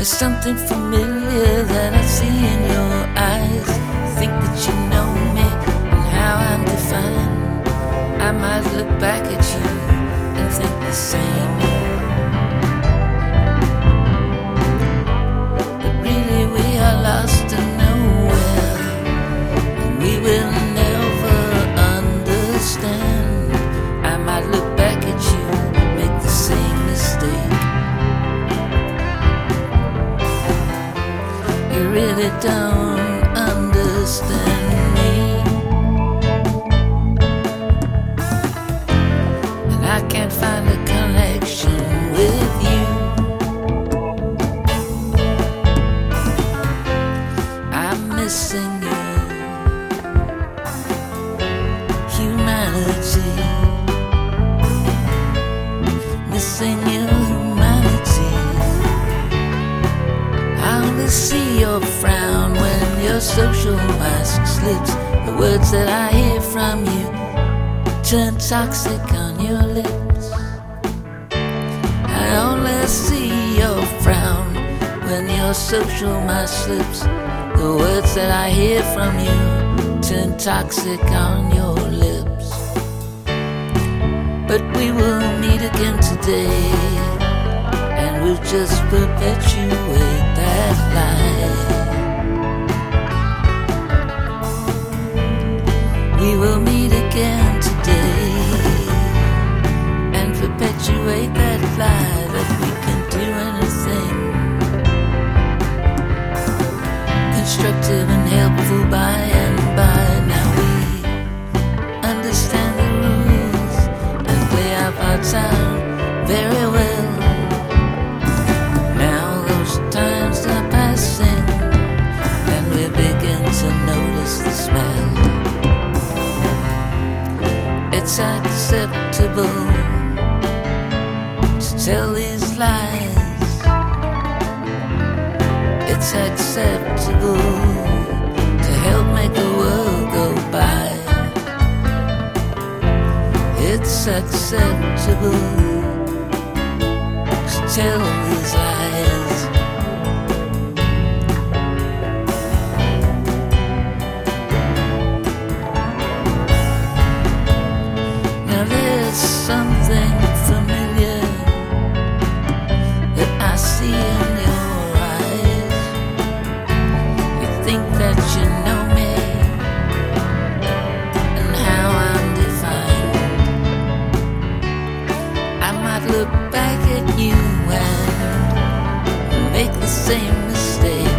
There's something familiar that I see in your eyes. Think that you know don't understand me. And I can't see your frown when your social mask slips. The words that I hear from you turn toxic on your lips. I only see your frown when your social mask slips. The words that I hear from you turn toxic on your lips. But we will meet again today, we'll just perpetuate that lie. We will meet again today and perpetuate that lie that we can do anything constructive and helpful by and by. Now we understand the rules and play our parts out very well. It's acceptable to tell these lies. It's acceptable to help make the world go by. It's acceptable to tell same mistake.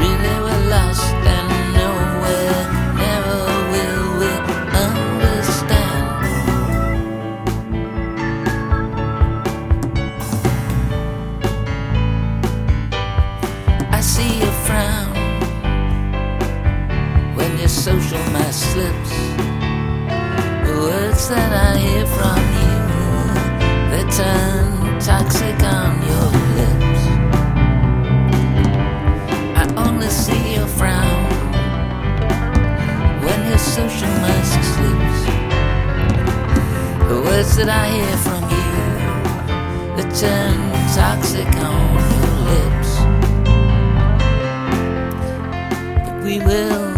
Really, we're lost and nowhere. Never will we understand. I see a frown when your social mask slips. The words that I hear from you, they turn toxic on your that I hear from you, they turn toxic on your lips. But we will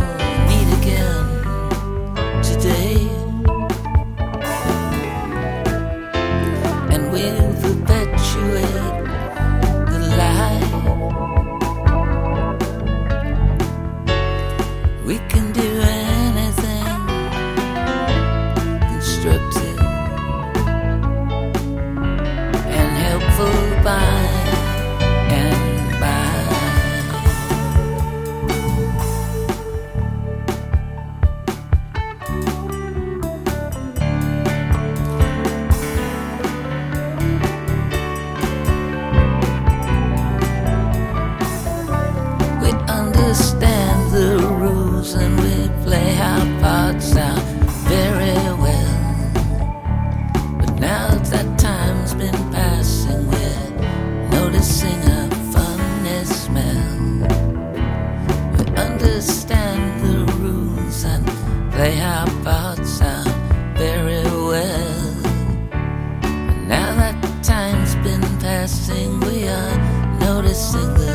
listen.